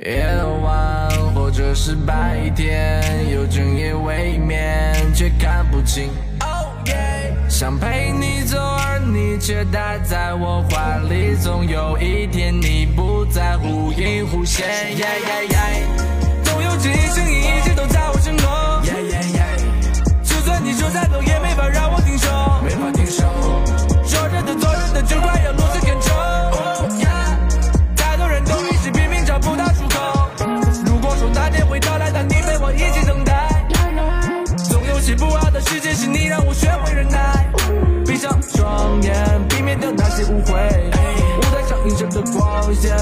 夜晚或者是白天，有整夜未眠，却看不清。想陪你走，而你却待在我怀里。总有一天，你不再忽隐忽现。总有这一声音一直都在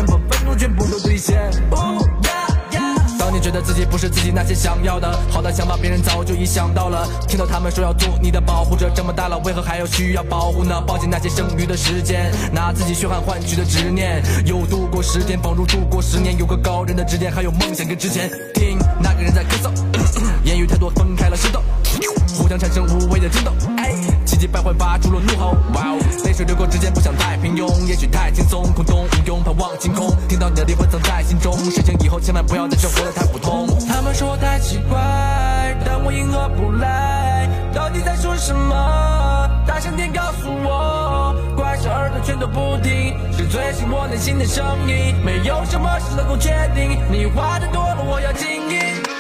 把愤怒全部都兑现。当你觉得自己不是自己那些想要的，好的想法别人早就已想到了。听到他们说要做你的保护者，这么大了，为何还要需要保护呢？抱紧那些剩余的时间，拿自己血汗换取的执念，又度过十天，仿如度过十年。有个高人的指点，还有梦想跟之前。听那个人在咳嗽，言语太多分开了石头，互相产生无谓的争斗。气急败坏发出了怒吼，哇哦！泪水流过指尖，不想太平庸，也许太轻松，空洞无用盼望晴空。听到你的灵魂藏在心中，事情以后千万不要再生活得太普通。他们说我太奇怪，但我迎合不来。到底在说什么？大声点告诉我，怪兽耳朵全都不听，是最信我内心的声音。没有什么是能够确定，你话太多了，我要静音。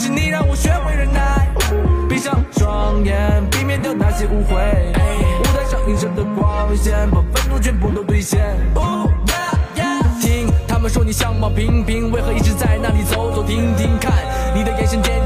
是你让我学会忍耐。闭上双眼，避免掉那些误会。舞台上映射的光线，把愤怒全部都兑现。听他们说你相貌平平，为何一直在那里走走停停看？你的眼神坚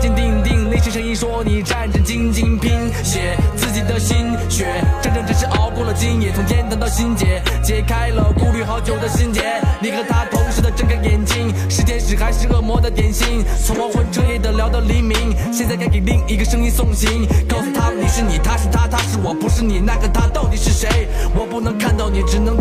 内心声音说你战战兢兢拼写自己的心血，真正只是熬过了今夜，从天堂到心结，解开了顾虑好久的心结。你和他同时的睁开眼睛，是天使还是恶魔的点心？从黄昏彻夜的聊到黎明，现在该给另一个声音送行，告诉他你是你，他是他，他是我，不是你，那个他到底是谁？我不能看到你，只能